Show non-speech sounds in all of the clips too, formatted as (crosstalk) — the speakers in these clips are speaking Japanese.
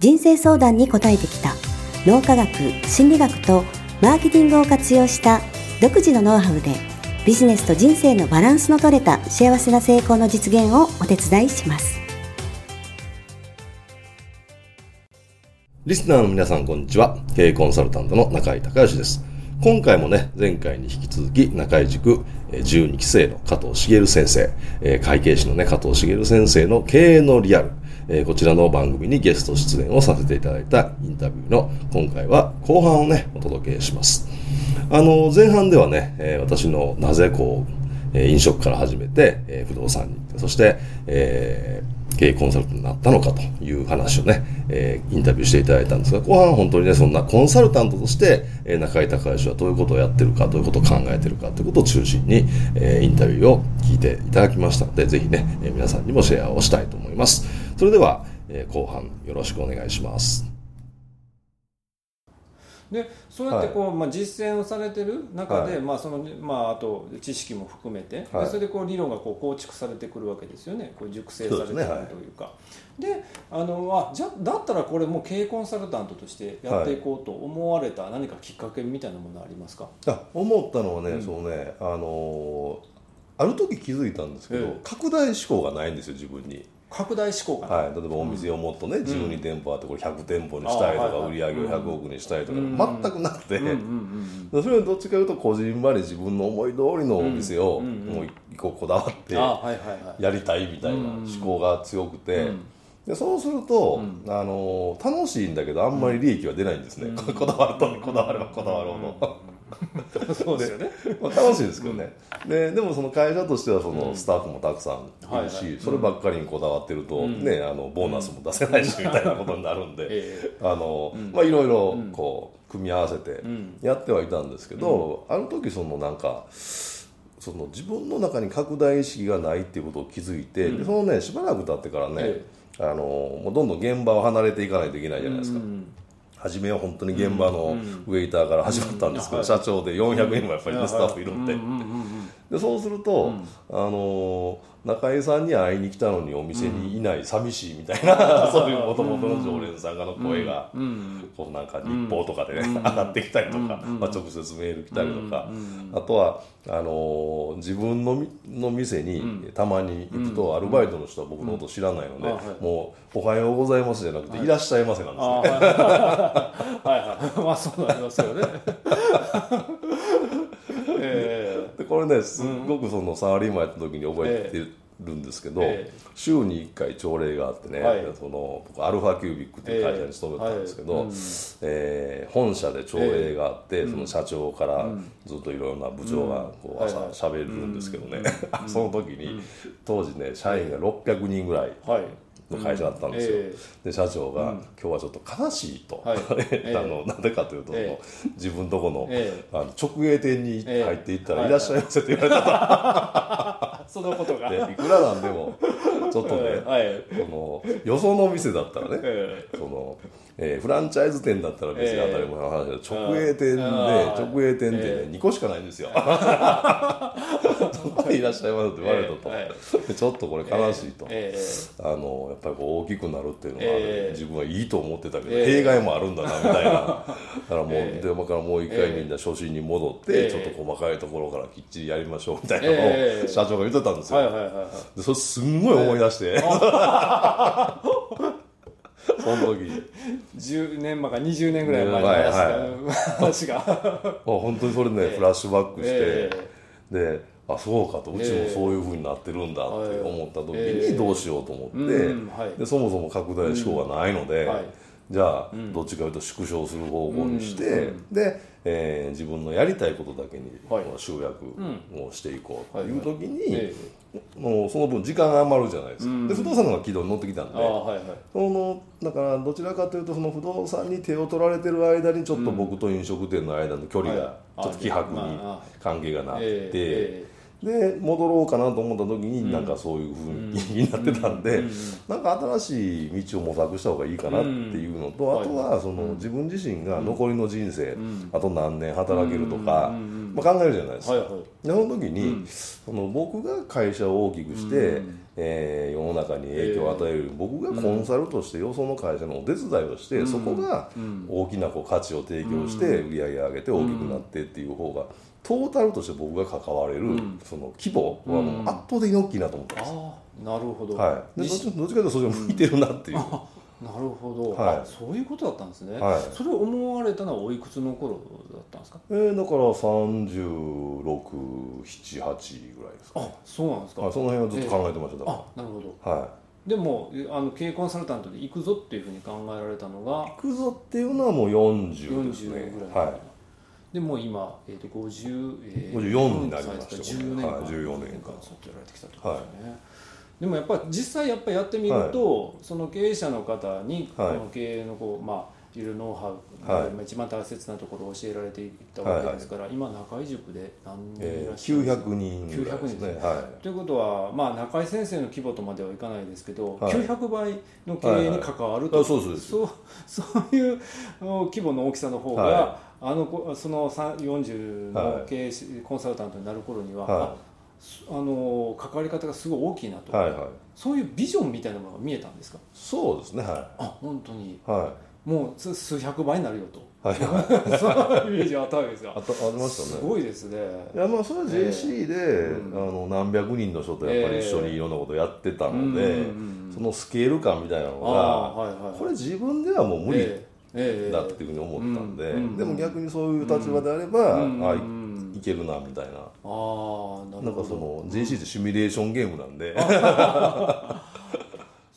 人生相談に答えてきた。脳科学心理学とマーケティングを活用した独自のノウハウでビジネスと人生のバランスの取れた幸せな成功の実現をお手伝いします。リスナーの皆さんこんにちは。経営コンサルタントの中井隆義です。今回もね前回に引き続き中井塾12期生の加藤茂先生会計士のね加藤茂先生の経営のリアルえー、こちらの番組にゲスト出演をさせていただいたインタビューの今回は後半をね、お届けします。あの、前半ではね、えー、私のなぜこう、え飲食から始めて、え不動産に行って、そして、えー、経営コンサルタントになったのかという話をね、えー、インタビューしていただいたんですが、後半本当にね、そんなコンサルタントとして、えー、中井隆義はどういうことをやってるか、どういうことを考えてるかということを中心に、えー、インタビューを聞いていただきましたので、ぜひね、え、皆さんにもシェアをしたいと思います。それでは、え、後半よろしくお願いします。でそうやってこう、はい、まあ、実践をされてる中で、はい、まあそのまあ、あと知識も含めて、はい、それでこう理論がこう構築されてくるわけですよね。こう熟成されてくるというか。で、ね、あのあじゃだったらこれも経営コンサルタントとしてやっていこうと思われた何かきっかけみたいなものありますか？あ思ったのはね、うん、そうねあのある時気づいたんですけど、ええ、拡大志向がないんですよ自分に。拡大志向かな、はい、例えばお店をもっとね、うん、12店舗あってこれ100店舗にしたいとか、売り上げを100億にしたいとか、全くなくて、それはどっちかというとこじんまり自分の思い通りのお店をもう一個こだわってやりたいみたいな思考が強くて。でそうすると、あの楽しいんだけどあんまり利益は出ないんですね、(laughs) こだわるとこだわればこだわるほど。(laughs) そうですよね、(laughs) まあ、楽しいですけどね、ででもその会社としてはそのスタッフもたくさんいるし、そればっかりにこだわってると、ね、あのボーナスも出せないしみたいなことになるんで、(laughs) あのまあいろいろこう組み合わせてやってはいたんですけど、ある時そのなんかその自分の中に拡大意識がないっていうことを気づいて、でそのねしばらく経ってからね、あのもうどんどん現場を離れていかないといけないじゃないですか。初めは本当に現場のウェイターから始まったんですけど、社長で400人もやっぱりねスタッフいるんででそうすると、あの中井さんに会いに来たのにお店にいない寂しいみたいな、(laughs) そういうもともとの常連さんがの声が、こうなんか日報とかでね、上がってきたりとか、まあ、直接メール来たりとか、あとはあの自分のの店にたまに行くと、アルバイトの人は僕のこと知らないので、もう「おはようございます」じゃなくて「い。らっしゃいませ」なんですね。はいはい。(laughs) まあそうなりますよね。これねすっごくそのサラリーマンやった時に覚えてるんですけど、えー、週に1回朝礼があってね、はい、その僕アルファキュービックっていう会社に勤めてたんですけど、ええ。ー、本社で朝礼があって、その社長からずっといろいろな部長がこう朝しゃべるんですけどね、(laughs) その時に当時ね社員が600人ぐらい。はいの会社だったんですよ、うんえー、で社長が、うん、今日はちょっと悲しいと、はい、(laughs) あのなんでかというと、えー、自分とこのえー、あの直営店に入っていったら、いらっしゃいませって言われた。と、はい、(laughs) そのことが。(laughs) いくらなんでもちょっとね、はい、そのよその店だったらね、そのえー、フランチャイズ店だったら別に当たり前の話だけど、直営店で直営店で、ね2個しかないんですよ。そこにいらっしゃいますって言われたと、ちょっとこれ悲しいと、あのやっぱりこう大きくなるっていうのは、自分はいいと思ってたけど、弊害もあるんだなみたいな。(laughs) だからもう、電話からもう一回みんな初心に戻って、ちょっと細かいところからきっちりやりましょうみたいなのを社長が言ってたんですよ。でそれすんごい思い出して。(laughs) その時。10年前か20年ぐらい前の話,、話が (laughs) 本当にそれね、フラッシュバックして、であそうかとうちもそういうふうになってるんだって思った時にどうしようと思って、でそもそも拡大志向がないので、じゃあ、どっちかというと縮小する方向にして、で、えー、自分のやりたいことだけに集約をしていこうという時に、もうその分時間が余るじゃないですか、で不動産の軌道に乗ってきたんで、はいはい、そのだからどちらかというとその不動産に手を取られてる間にちょっと僕と飲食店の間の距離がちょっと希薄に関係がなって。で戻ろうかなと思った時になんかそういう雰囲気になってたんでなんか新しい道を模索した方がいいかなっていうのとあとはその自分自身が残りの人生あと何年働けるとかまあ考えるじゃないですか。でその時にその僕が会社を大きくしてえ世の中に影響を与える僕がコンサルとしてよその会社のお手伝いをしてそこが大きなこう価値を提供して売り上げ上げて大きくなってっていう方が。トータルとして僕が関われる、その規模はもう圧倒的に大きいなと思ってます、うん、なるほど、はい、でどっちかというとそっち向いてるなっていう。なるほど、はい、そういうことだったんですね、はい、それを思われたのはおいくつの頃だったんですか？えー、だから36778ぐらいですか、ね、あそうなんですか、はい、その辺はずっと考えてました、えー、あなるほど。はい。でもあの経営コンサルタントで行くぞっていうふうに考えられたのが？行くぞっていうのはもう40ですね。40ぐらい、はいでも今、えー、と50、えー、54になりました14年間、はい、14年間。ずっとやられてきたってことですよね、はい。でもやっぱり実際やっぱりやってみると、はい、その経営者の方にこの経営のこう、まあいるノウハウ、はい、一番大切なところを教えられていったわけですから、はい。はい、今中井塾で何人いらっしゃるんですか、えー、900人ぐらい。ですね、ねはい、ということは、まあ、中井先生の規模とまではいかないですけど、はい、900倍の経営に関わると、はい。そうそういう規模の大きさの方が、はい、あのその40の経営コンサルタントになる頃には、あの関わり方がすごい大きいなと、はいはい、そういうビジョンみたいなものが見えたんですか？そうですねはい。あ本当に、はい、もう数百倍になるよと。はい。はい、そういうイメージあったわけですよ。あありましたね。すごいですね。いやまあそれは JC で、えー、あの何百人の人とやっぱり一緒にいろんなことやってたので、えー、そのスケール感みたいなのが、はいはい、これ自分ではもう無理だっていうふうに思ったんで、でも逆にそういう立場であれば、あいけるなみたいな。あなんかその JC ってシミュレーションゲームなんで。(laughs)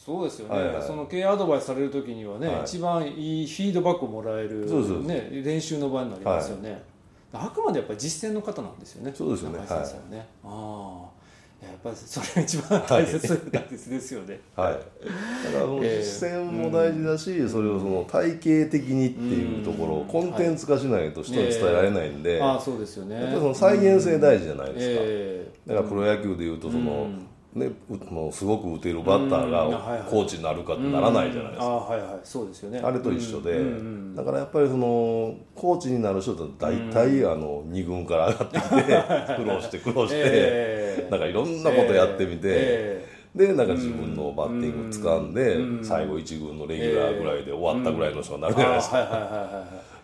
そうですよね、はいはい、その経営アドバイスされる時にはね、はい、一番いいフィードバックをもらえる、ね、練習の場になりますよね、はい、あくまでやっぱり実践の方なんですよね。そうですよね。先生はね、ああやっぱりそれが一番大切,、大切ですよね。はい。だから実践も大事だし、えー、それをその体系的にっていうところ、うん、コンテンツ化しないと人に伝えられないんで、えー、あそうですよね。やっぱりその再現性大事じゃないですか、えー、だからプロ野球でいうとその、うんね、もうすごく打てるバッターがコーチになるかってならないじゃないですか、あはいはい。そうですよね。あれと一緒で、だからやっぱりそのコーチになる人って大体、あの2軍から上がってきて (laughs) 苦労して苦労して、なんかいろんなことやってみて、でなんか自分のバッティング掴んで、最後1軍のレギュラーぐらいで終わったぐらいの人になるじゃないですか、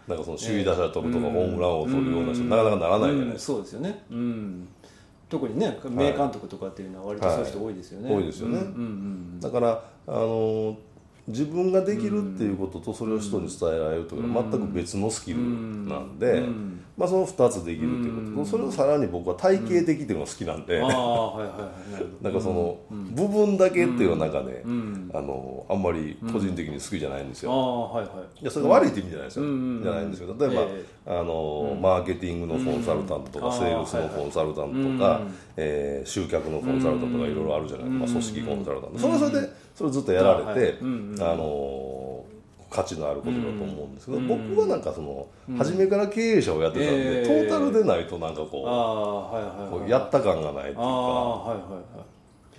なんかその首位打者取るとかホームランを取るような人、なかなかならないじゃないですか、そうですよね、うん特にね名監督とかっていうのは割とそういう人多いですよね、多いですよね、だからあの自分ができるっていうこととそれを人に伝えられるというのは全く別のスキルなんで、まあ、その2つできるっていうこと。とそれをさらに僕は体系的っていうのが好きなんで。なんかその部分だけっていうのはなん。かねあのあんまり個人的に好きじゃないんですよ。いやそれが悪いって意味じゃないですよ。じゃないんですけど例えばあのマーケティングのコンサルタントとかセールスのコンサルタントとかえ集客のコンサルタントとかいろいろあるじゃないまあ組織コンサルタント。それはそれでそれずっとやられてあの価値のあることだと思うんですけど、うん、僕はなんかその、うん、初めから経営者をやってたんで、えー、トータルでないとなんかこうはいはいはい、やった感がないっていうか、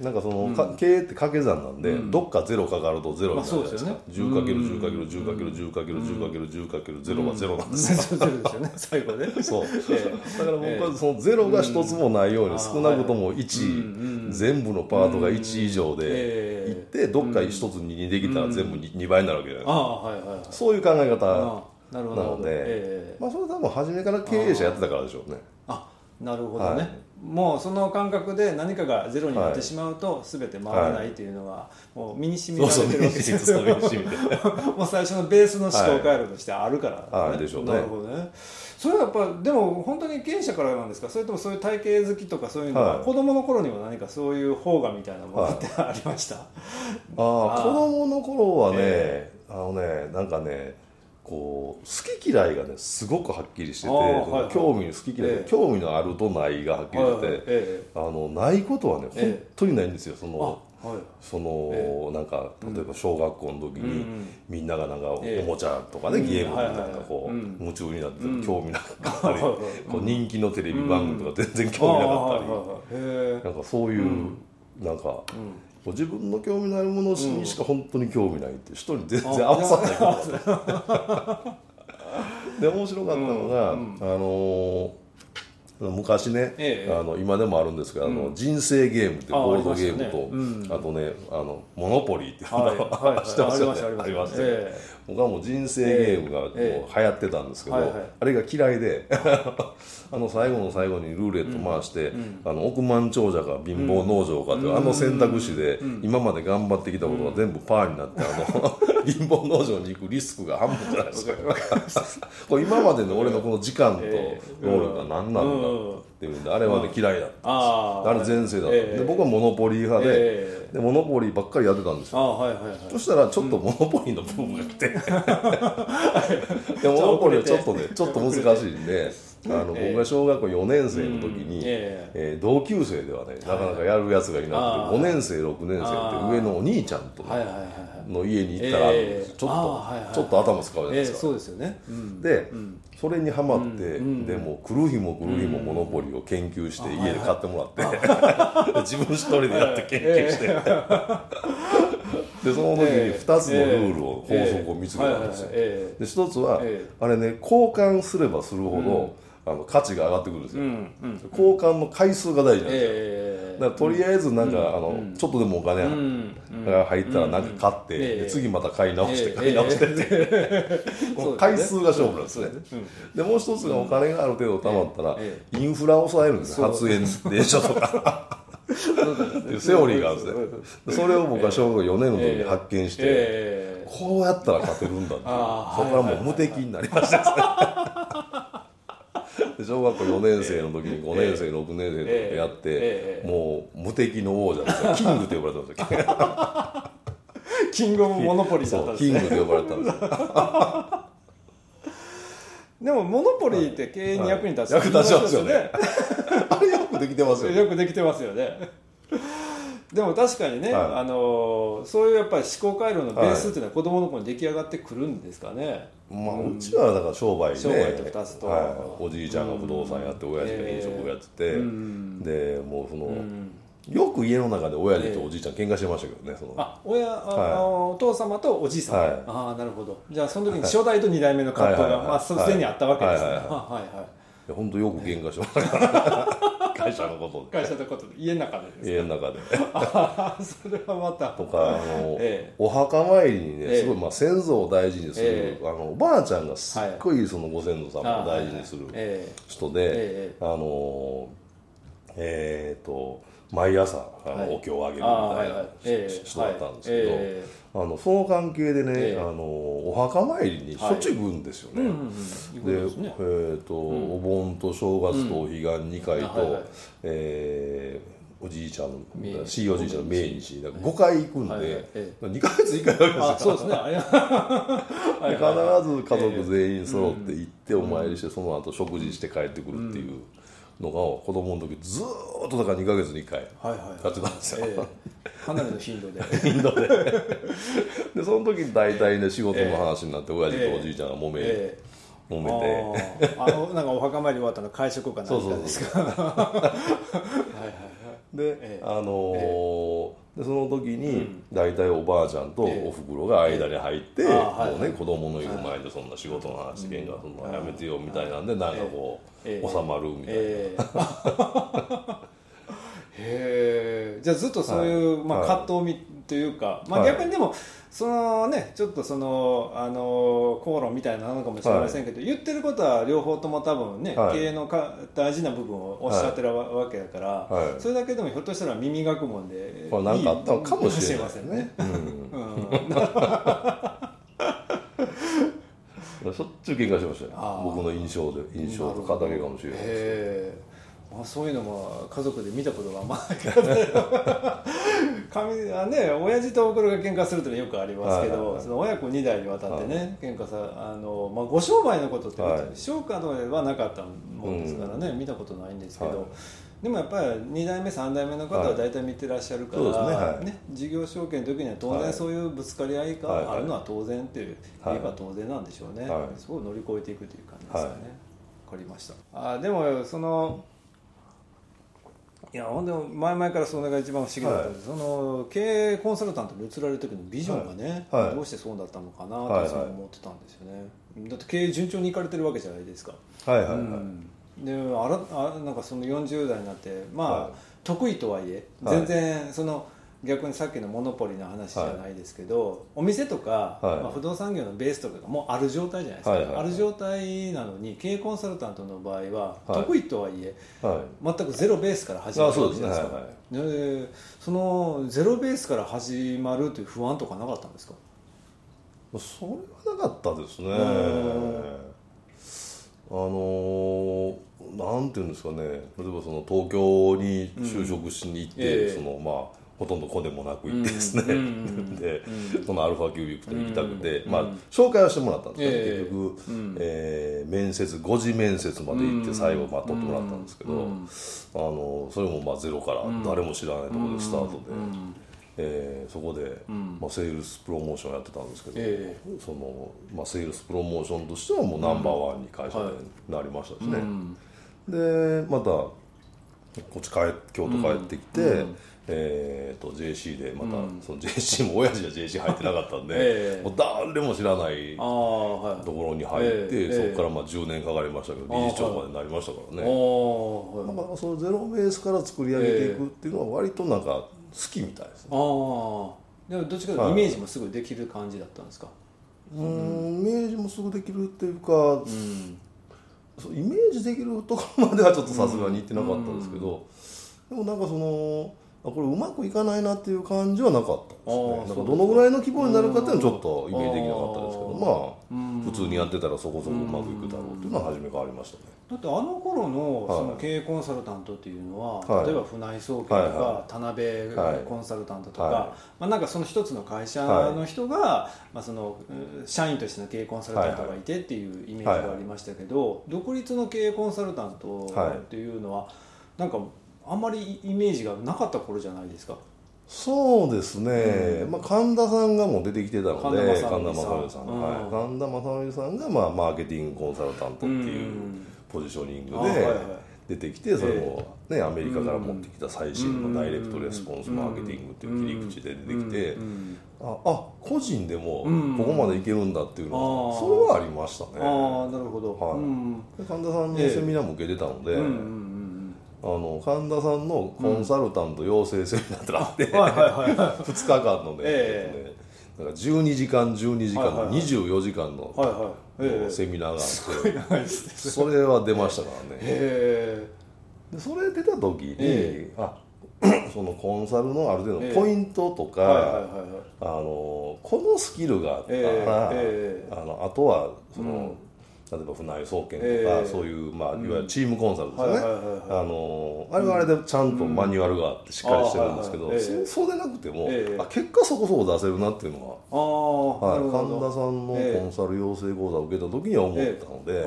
なんかその、うん、経営って掛け算なんで、うん、どっかゼロかかるとゼロになるじゃないですか、まあ、10かける10かける10かける10かける10かける10かけるゼロはゼロなんですよ、(laughs) ゼロですよね。最後ね。(laughs) そう、だから僕はそのゼロが一つもないように、少なくとも1、全部のパートが1以上でいって、どっか一つにできたら全部 2, 倍になるわけじゃないですか、はいはい、そういう考え方なので、まあ、それは多分初めから経営者やってたからでしょうね。あなるほどね、もうその感覚で何かがゼロになってしまうと全て回らないっていうのはもう身に染みられてるわけですよもう最初のベースの思考回路としてあるから、ね、でしょうね。なるほどね。それはやっぱでも本当に経営者からなんですか？それともそういう体系好きとかそういうのは、はい、子供の頃には何かそういう方がみたいなものってありました、はい、ああ子供の頃はね、えー、あのねなんかねこう好き嫌いがねすごくはっきりしてて、はいはい、興味好き嫌い、え興味のあるとないがはっきりしてて、はいはいえ、あのないことはね本当にないんですよ。その。はい、その、えー、なんか例えば小学校の時に、うん、みんながなんかおもちゃとかね、えー、ゲームになんかこう、うん、夢中になって興味なかったり、こう人気のテレビ番組とか全然興味なかったり、なんかそういう、なんか。自分の興味のあるものにしか本当に興味ないって人に全然合わさないから (laughs) で面白かったのが、あの昔ね、ええ、あの今でもあるんですけど、うん、あの人生ゲームってボールドゲームとあ、ね。うん、あとねあのモノポリーっていうのが、はいはい、(laughs) してますよね？ありましたね、ええ、僕はもう人生ゲームがもう流行ってたんですけど、あれが嫌いで (laughs) あの最後の最後にルーレット回して、うん、あの億万長者か貧乏農場かという、あの選択肢で、今まで頑張ってきたことが全部パーになって、あの (laughs) 貧乏農場に行くリスクが半分じゃないですかこれ今までの俺のこの時間と能力が何なんだっていうんであれはね嫌いだったあれ前世だった、で。僕はモノポリー派で,、でモノポリーばっかりやってたんですよ、はいはいはい、そしたらちょっとモノポリーの部分があって、(laughs) でモノポリーはちょっとねちょっと難しいんであの僕が小学校4年生の時に、ええ。同級生ではねなかなかやるやつがいなくて、5年生6年生って上のお兄ちゃんと、の家に行ったら、ちょっと、ちょっと頭使うじゃないですか、そうですよね、で、それにはまって、でも来る日も来る日もモノポリを研究して家で買ってもらって、(laughs) 自分一人でやって研究して、でその時に2つのルールを、法則を見つけたんですよ、で一つは、あれね交換すればするほど、あの価値が上がってくるんですよ、うんうん、交換の回数が大事なんですよ、えー、だからとりあえずなんか、うん、あのちょっとでもお金が入ったらなんか買って、うん、次また買い直して、買い直してって、えー、(laughs) 回数が勝負なんですね、でもう一つがお金がある程度貯まったら、インフラを抑えるんですよ、発煙電車とか。セオリーがあるんですね。それを僕は小学4年の時に発見して、こうやったら勝てるんだってそこからもう無敵になりました小学校4年生の時に5年生、6年生の時やって、もう無敵の王者ですキングって呼ばれたんですよ。(laughs) キングオブモノポリーだったんですキングって呼ばれたんです (laughs) でもモノポリーって経営に役に立つ、役立ちますよね。(laughs) あれよくできてますよね。よくできてますよねでも確かにね、はい、あのそういうやっぱり思考回路のベースっていうのは子供の頃に出来上がってくるんですかね、まあ、うちはだから商売で、商売と2つと、はい、おじいちゃんが不動産やって、親父が飲食やってて、でもうその、よく家の中で親父とおじいちゃん喧嘩してましたけどねその。あ親あ、はい、お父様とおじい様、はい、ああなるほど。じゃあその時に初代と2代目の葛藤が、まあ、すでにあったわけですね。はいはいはい本当よく喧嘩しました。(laughs) 会社のことで。会社のことで。家の中でです家の中で。あ (laughs) あそれはまた。とかあの、ええ、お墓参りにねすごい、まあ、先祖を大事にする、え、あのおばあちゃんがすっごいそのご先祖様を大事にする人で、あのえっ、ー、と毎朝あの、お経をあげるみたいな人だったんですけど、あのその関係でね、あのお墓参りにしょっちゅう行くんですよね。で、えっ、と、お盆と正月とお彼岸2回と、えおじいちゃんのしいおじいちゃんの命日。5回行くんで、2か月1回わけですよそうですね。(laughs) 必ず家族全員揃って行ってお参りしてその後食事して帰ってくるっていう。のが子供の時ずっとだから2か月に1回やってたんですよ、はいはいえ。ー、かなりの頻度で。頻度で。(laughs) でその時に大体ね仕事の話になって、親父とおじいちゃんが揉め、えー揉めて。あのなんかお墓参り終わったの会食か何かですか？(laughs) はいはいで、えー、あのーえー、でその時に大体おばあちゃんとおふくろが間に入って、えー、もうね、子供のいる前でそんな仕事の話喧嘩するのやめてよみたいなんでなんかこう、収まるみたいな。へえじゃあずっとそういう、はい、まあ、葛藤み、というか、まあ、逆にでも、そのねちょっとそのあの口論みたいなのかもしれませんけど、言ってることは両方とも多分ね、経営のか大事な部分をおっしゃってるわけだから、それだけでもひょっとしたら耳学問でいいなんかあったのかもしれませんね。しょ (laughs) っちゅう喧嘩しましたよ。僕の印象で印象と片毛かもしれないですまあ、そういうのも家族で見たことがあんまない神はね親父とおふくろが喧嘩するってのはよくありますけど、その親子2代にわたってね、はい、喧嘩さあの、まあ、ご商売のことって、商家ではなかったもんですからね、うん、見たことないんですけど、はい、でもやっぱり2代目3代目の方は大体見てらっしゃるから、はいね、ね、事業承継の時には当然そういうぶつかり合いがあるのは当然っていう、言えば当然なんでしょうね、そこを乗り越えていくという感じですよね、分かりましたあでもそのいやほんで前々からそれが一番不思議だったんです、はい、その経営コンサルタントに移られる時のビジョンがね、はい。はい、どうしてそうだったのかなと思ってたんですよね、だって経営順調にいかれてるわけじゃないですか。はいはいはい、うん、であらあなんかその40代になってまあ、得意とはいえ全然その、逆にさっきのモノポリの話じゃないですけど、はい、お店とか、はい、まあ、不動産業のベースとかがもうある状態じゃないですか、はいはいはい、ある状態なのに経営コンサルタントの場合は、得意とはいえ、全くゼロベースから始まるじゃないですか。そでそのゼロベースから始まるという不安とかなかったんですか？それはなかったですね。あのなんていうんですかね。例えばその東京に就職しに行って、うん、そのまあほとんど子でもなく行ってですね、(laughs) で、そのアルファキュービックと行きたくて、まあ紹介はしてもらったんですけど、結局、えー、面接5次面接まで行って最後まあ取ってもらったんですけど、あのそれもまあゼロから誰も知らないところでスタートで。えー、そこで、まあ、セールスプロモーションやってたんですけど、えー、そのまあ、セールスプロモーションとしてはもうナンバーワンに会社でなりましたしね、でまたこっち帰京都帰ってきて、うんえーと、JC でまた、うん、その JC も親父は JC 入ってなかったんで、(laughs) えー、もう誰も知らないところに入って、えー、そこからまあ10年かかりましたけど理事長までなりましたからね、はい、だからそのゼロベースから作り上げていくっていうのは割となんか好きみたいですね、ああでもどっちかというとイメージもすぐできる感じだったんですか、はい、うんイメージもすぐできるっていうか、うん、そうイメージできるところまではちょっとさすがにいってなかったんですけど、うん、でもなんかそのこれうまくいかないなっていう感じはなかったですね。なんかどのぐらいの規模になるかっていうのはちょっとイメージできなかったですけどまあ普通にやってたらそこそこうまくいくだろうっていうのは初めからありましたね。だってあの頃のその経営コンサルタントっていうのは、はい、例えば船井総研とか田辺コンサルタントとか、はいはい、まあ、なんかその一つの会社の人が、まあ、その社員としての経営コンサルタントがいてっていうイメージがありましたけど、独立の経営コンサルタントっていうのはなんかあんまりイメージがなかった頃じゃないですか？そうですね、うん、まあ、神田さんがもう出てきてたので神田正則さん、うん、はい、神田正則さんが、まあ、マーケティングコンサルタントっていうポジショニングで出てきてそれを、ね、アメリカから持ってきた最新のダイレクトレスポンスマーケティングっていう切り口で出てきて、ああ個人でもここまでいけるんだっていうのは、それはありましたね。ああなるほど、はい。神田さんのセミナーも受けてたので、あの神田さんのコンサルタント養成セミナーってあって、2 (laughs) 日間のね、えー、なんか12時間12時間の24時間のセミナーがあって、それは出ましたからね。でそれ出た時に、えー、あ (coughs) そのコンサルのある程度のポイントとかあのこのスキルがあったら、えー、あのあとはその、うん例えば船井総研とか、えー、そういう、まあ、いわゆるチームコンサルですよね、あのあれはあれでちゃんとマニュアルがあってしっかりしてるんですけど、うん、そうでなくても、えー、あ結果そこそこ出せるなっていうのは、はい、神田さんのコンサル養成講座を受けた時には思ったので、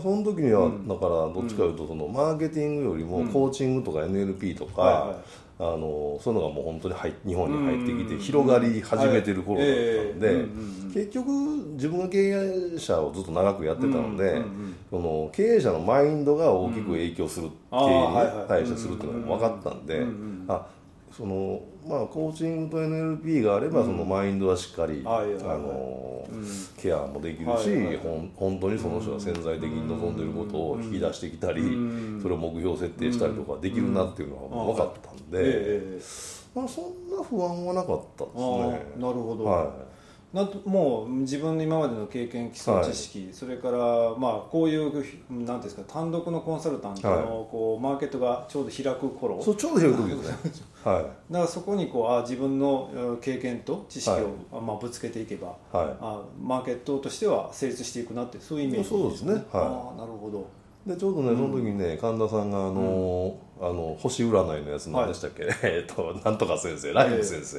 その時には、だからどっちかというとそのマーケティングよりもコーチングとか NLP とか、あのそういうのがもう本当に入日本に入ってきて広がり始めてる頃だったんで、結局自分が経営者をずっと長くやってたので、その経営者のマインドが大きく影響する、経営に対してするっていうのが分かったんで、あそのまあ、コーチングと NLP があれば、そのマインドはしっかり、あのケアもできるし、ほん本当にその人が潜在的に望んでいることを引き出してきたり、それを目標設定したりとかできるなっていうのは分かったんで、まあ、そんな不安はなかったですね。なるほど、はい。なもう自分の今までの経験基礎知識、はい、それからまあこういうなんですか単独のコンサルタントのこう、マーケットがちょうど開く頃。そうちょうど開く時ですね、はい、だからそこにこうあ自分の経験と知識を、はい、まあ、ぶつけていけば、はい、あマーケットとしては成立していくなってそういうイメージそうですね、はい、あなるほど。でちょうどねその時にね神田さんがあの、あの星占いのやつ何でしたっけ、はい、えっとなんとか先生ライブ先生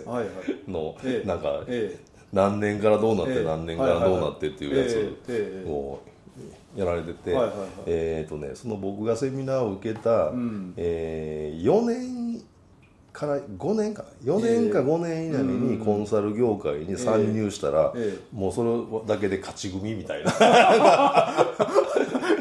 の、えー、なんか、えー、何年からどうなって、何年からどうなってっていうやつをやられてて、えっ、とねその僕がセミナーを受けた、うん、えー、4年から5年か4年か5年以内にコンサル業界に参入したら、もうそれだけで勝ち組みたいな。(laughs)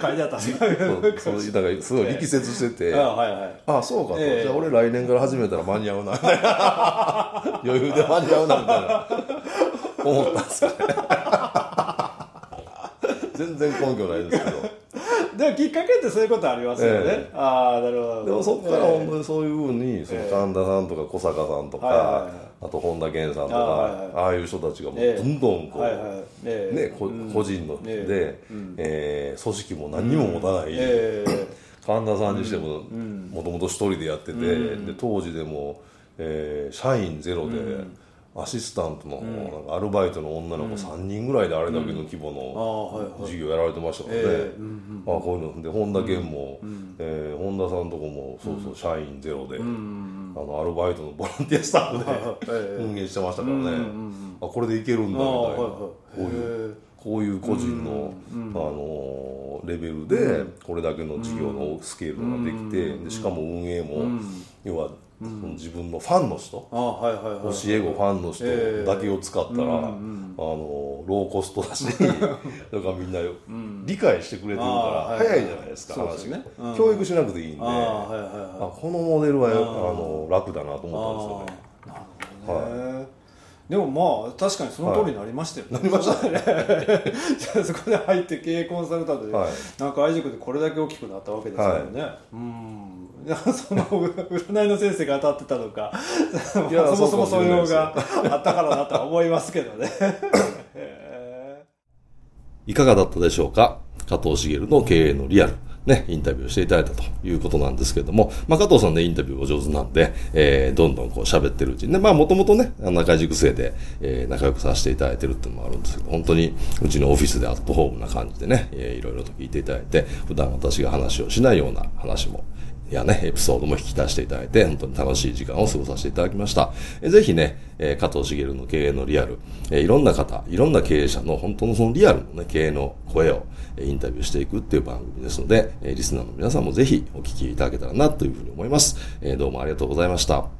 書いてあったんですそうそうだからすごい力説してて、あはいはい、あそうかと、じゃあ俺来年から始めたら間に合うなみたいな。(laughs) 余裕で間に合うなみたいな。思ったんですよね (laughs) 全然根拠ないですけどでもきっかけってそういうことありますよね、えああなるほど。でもそこから本当にそういうふうにその神田さんとか小坂さんとか、あと本田健さんとかああいう人たちがもうどんどんこう、ね、個人ので、えー、組織も何にも持たない、神田さんにしてももともと一人でやってて、で当時でも、えー、社員ゼロで。アシスタントの、なんかアルバイトの女の子3人ぐらいであれだけの規模の授業やられてましたからね、あこういうので本田健も、え本田さんとこもそうそう社員ゼロで、あのアルバイトのボランティアスタッフで運営してましたからね、あこれでいけるんだみたいな。こういうこういう個人の、あのレベルでこれだけの事業のスケールができてでしかも運営も、要はうん、自分のファンの人、教え子ファンの人だけを使ったら、えー、あのローコストだし (laughs) だからみんな理解してくれてるから早いじゃないですか、話が、ねうん、教育しなくていいんであ、このモデルはあの楽だなと思ったんですよね。なるほどね、はいでもまあ確かにその通りになりましたよ。ね、はい、なりましたね。(laughs) そこで入って経営コンサルタントで、はい、なんか愛塾でこれだけ大きくなったわけですよね、はい、うん。その (laughs) 占いの先生が当たってたのか。(laughs) そもそもそういうのがあったからなとは思いますけどね。いかがだったでしょうか？加藤茂の経営のリアルね、インタビューしていただいたということなんですけれども、まあ、加藤さんね、インタビューお上手なんで、えー、どんどんこう喋ってるうちにね、まあ、もともとね、中井塾生で、えー、仲良くさせていただいてるっていうのもあるんですけど、本当にうちのオフィスでアットホームな感じでね、えー、いろいろと聞いていただいて、普段私が話をしないような話もやね、エピソードも引き出していただいて、本当に楽しい時間を過ごさせていただきました。えぜひね、え加藤茂の経営のリアル、えいろんな方、いろんな経営者の本当のそのリアルのね、経営の声を、えインタビューしていくっていう番組ですので、えリスナーの皆さんもぜひお聞きいただけたらなというふうに思います。えどうもありがとうございました。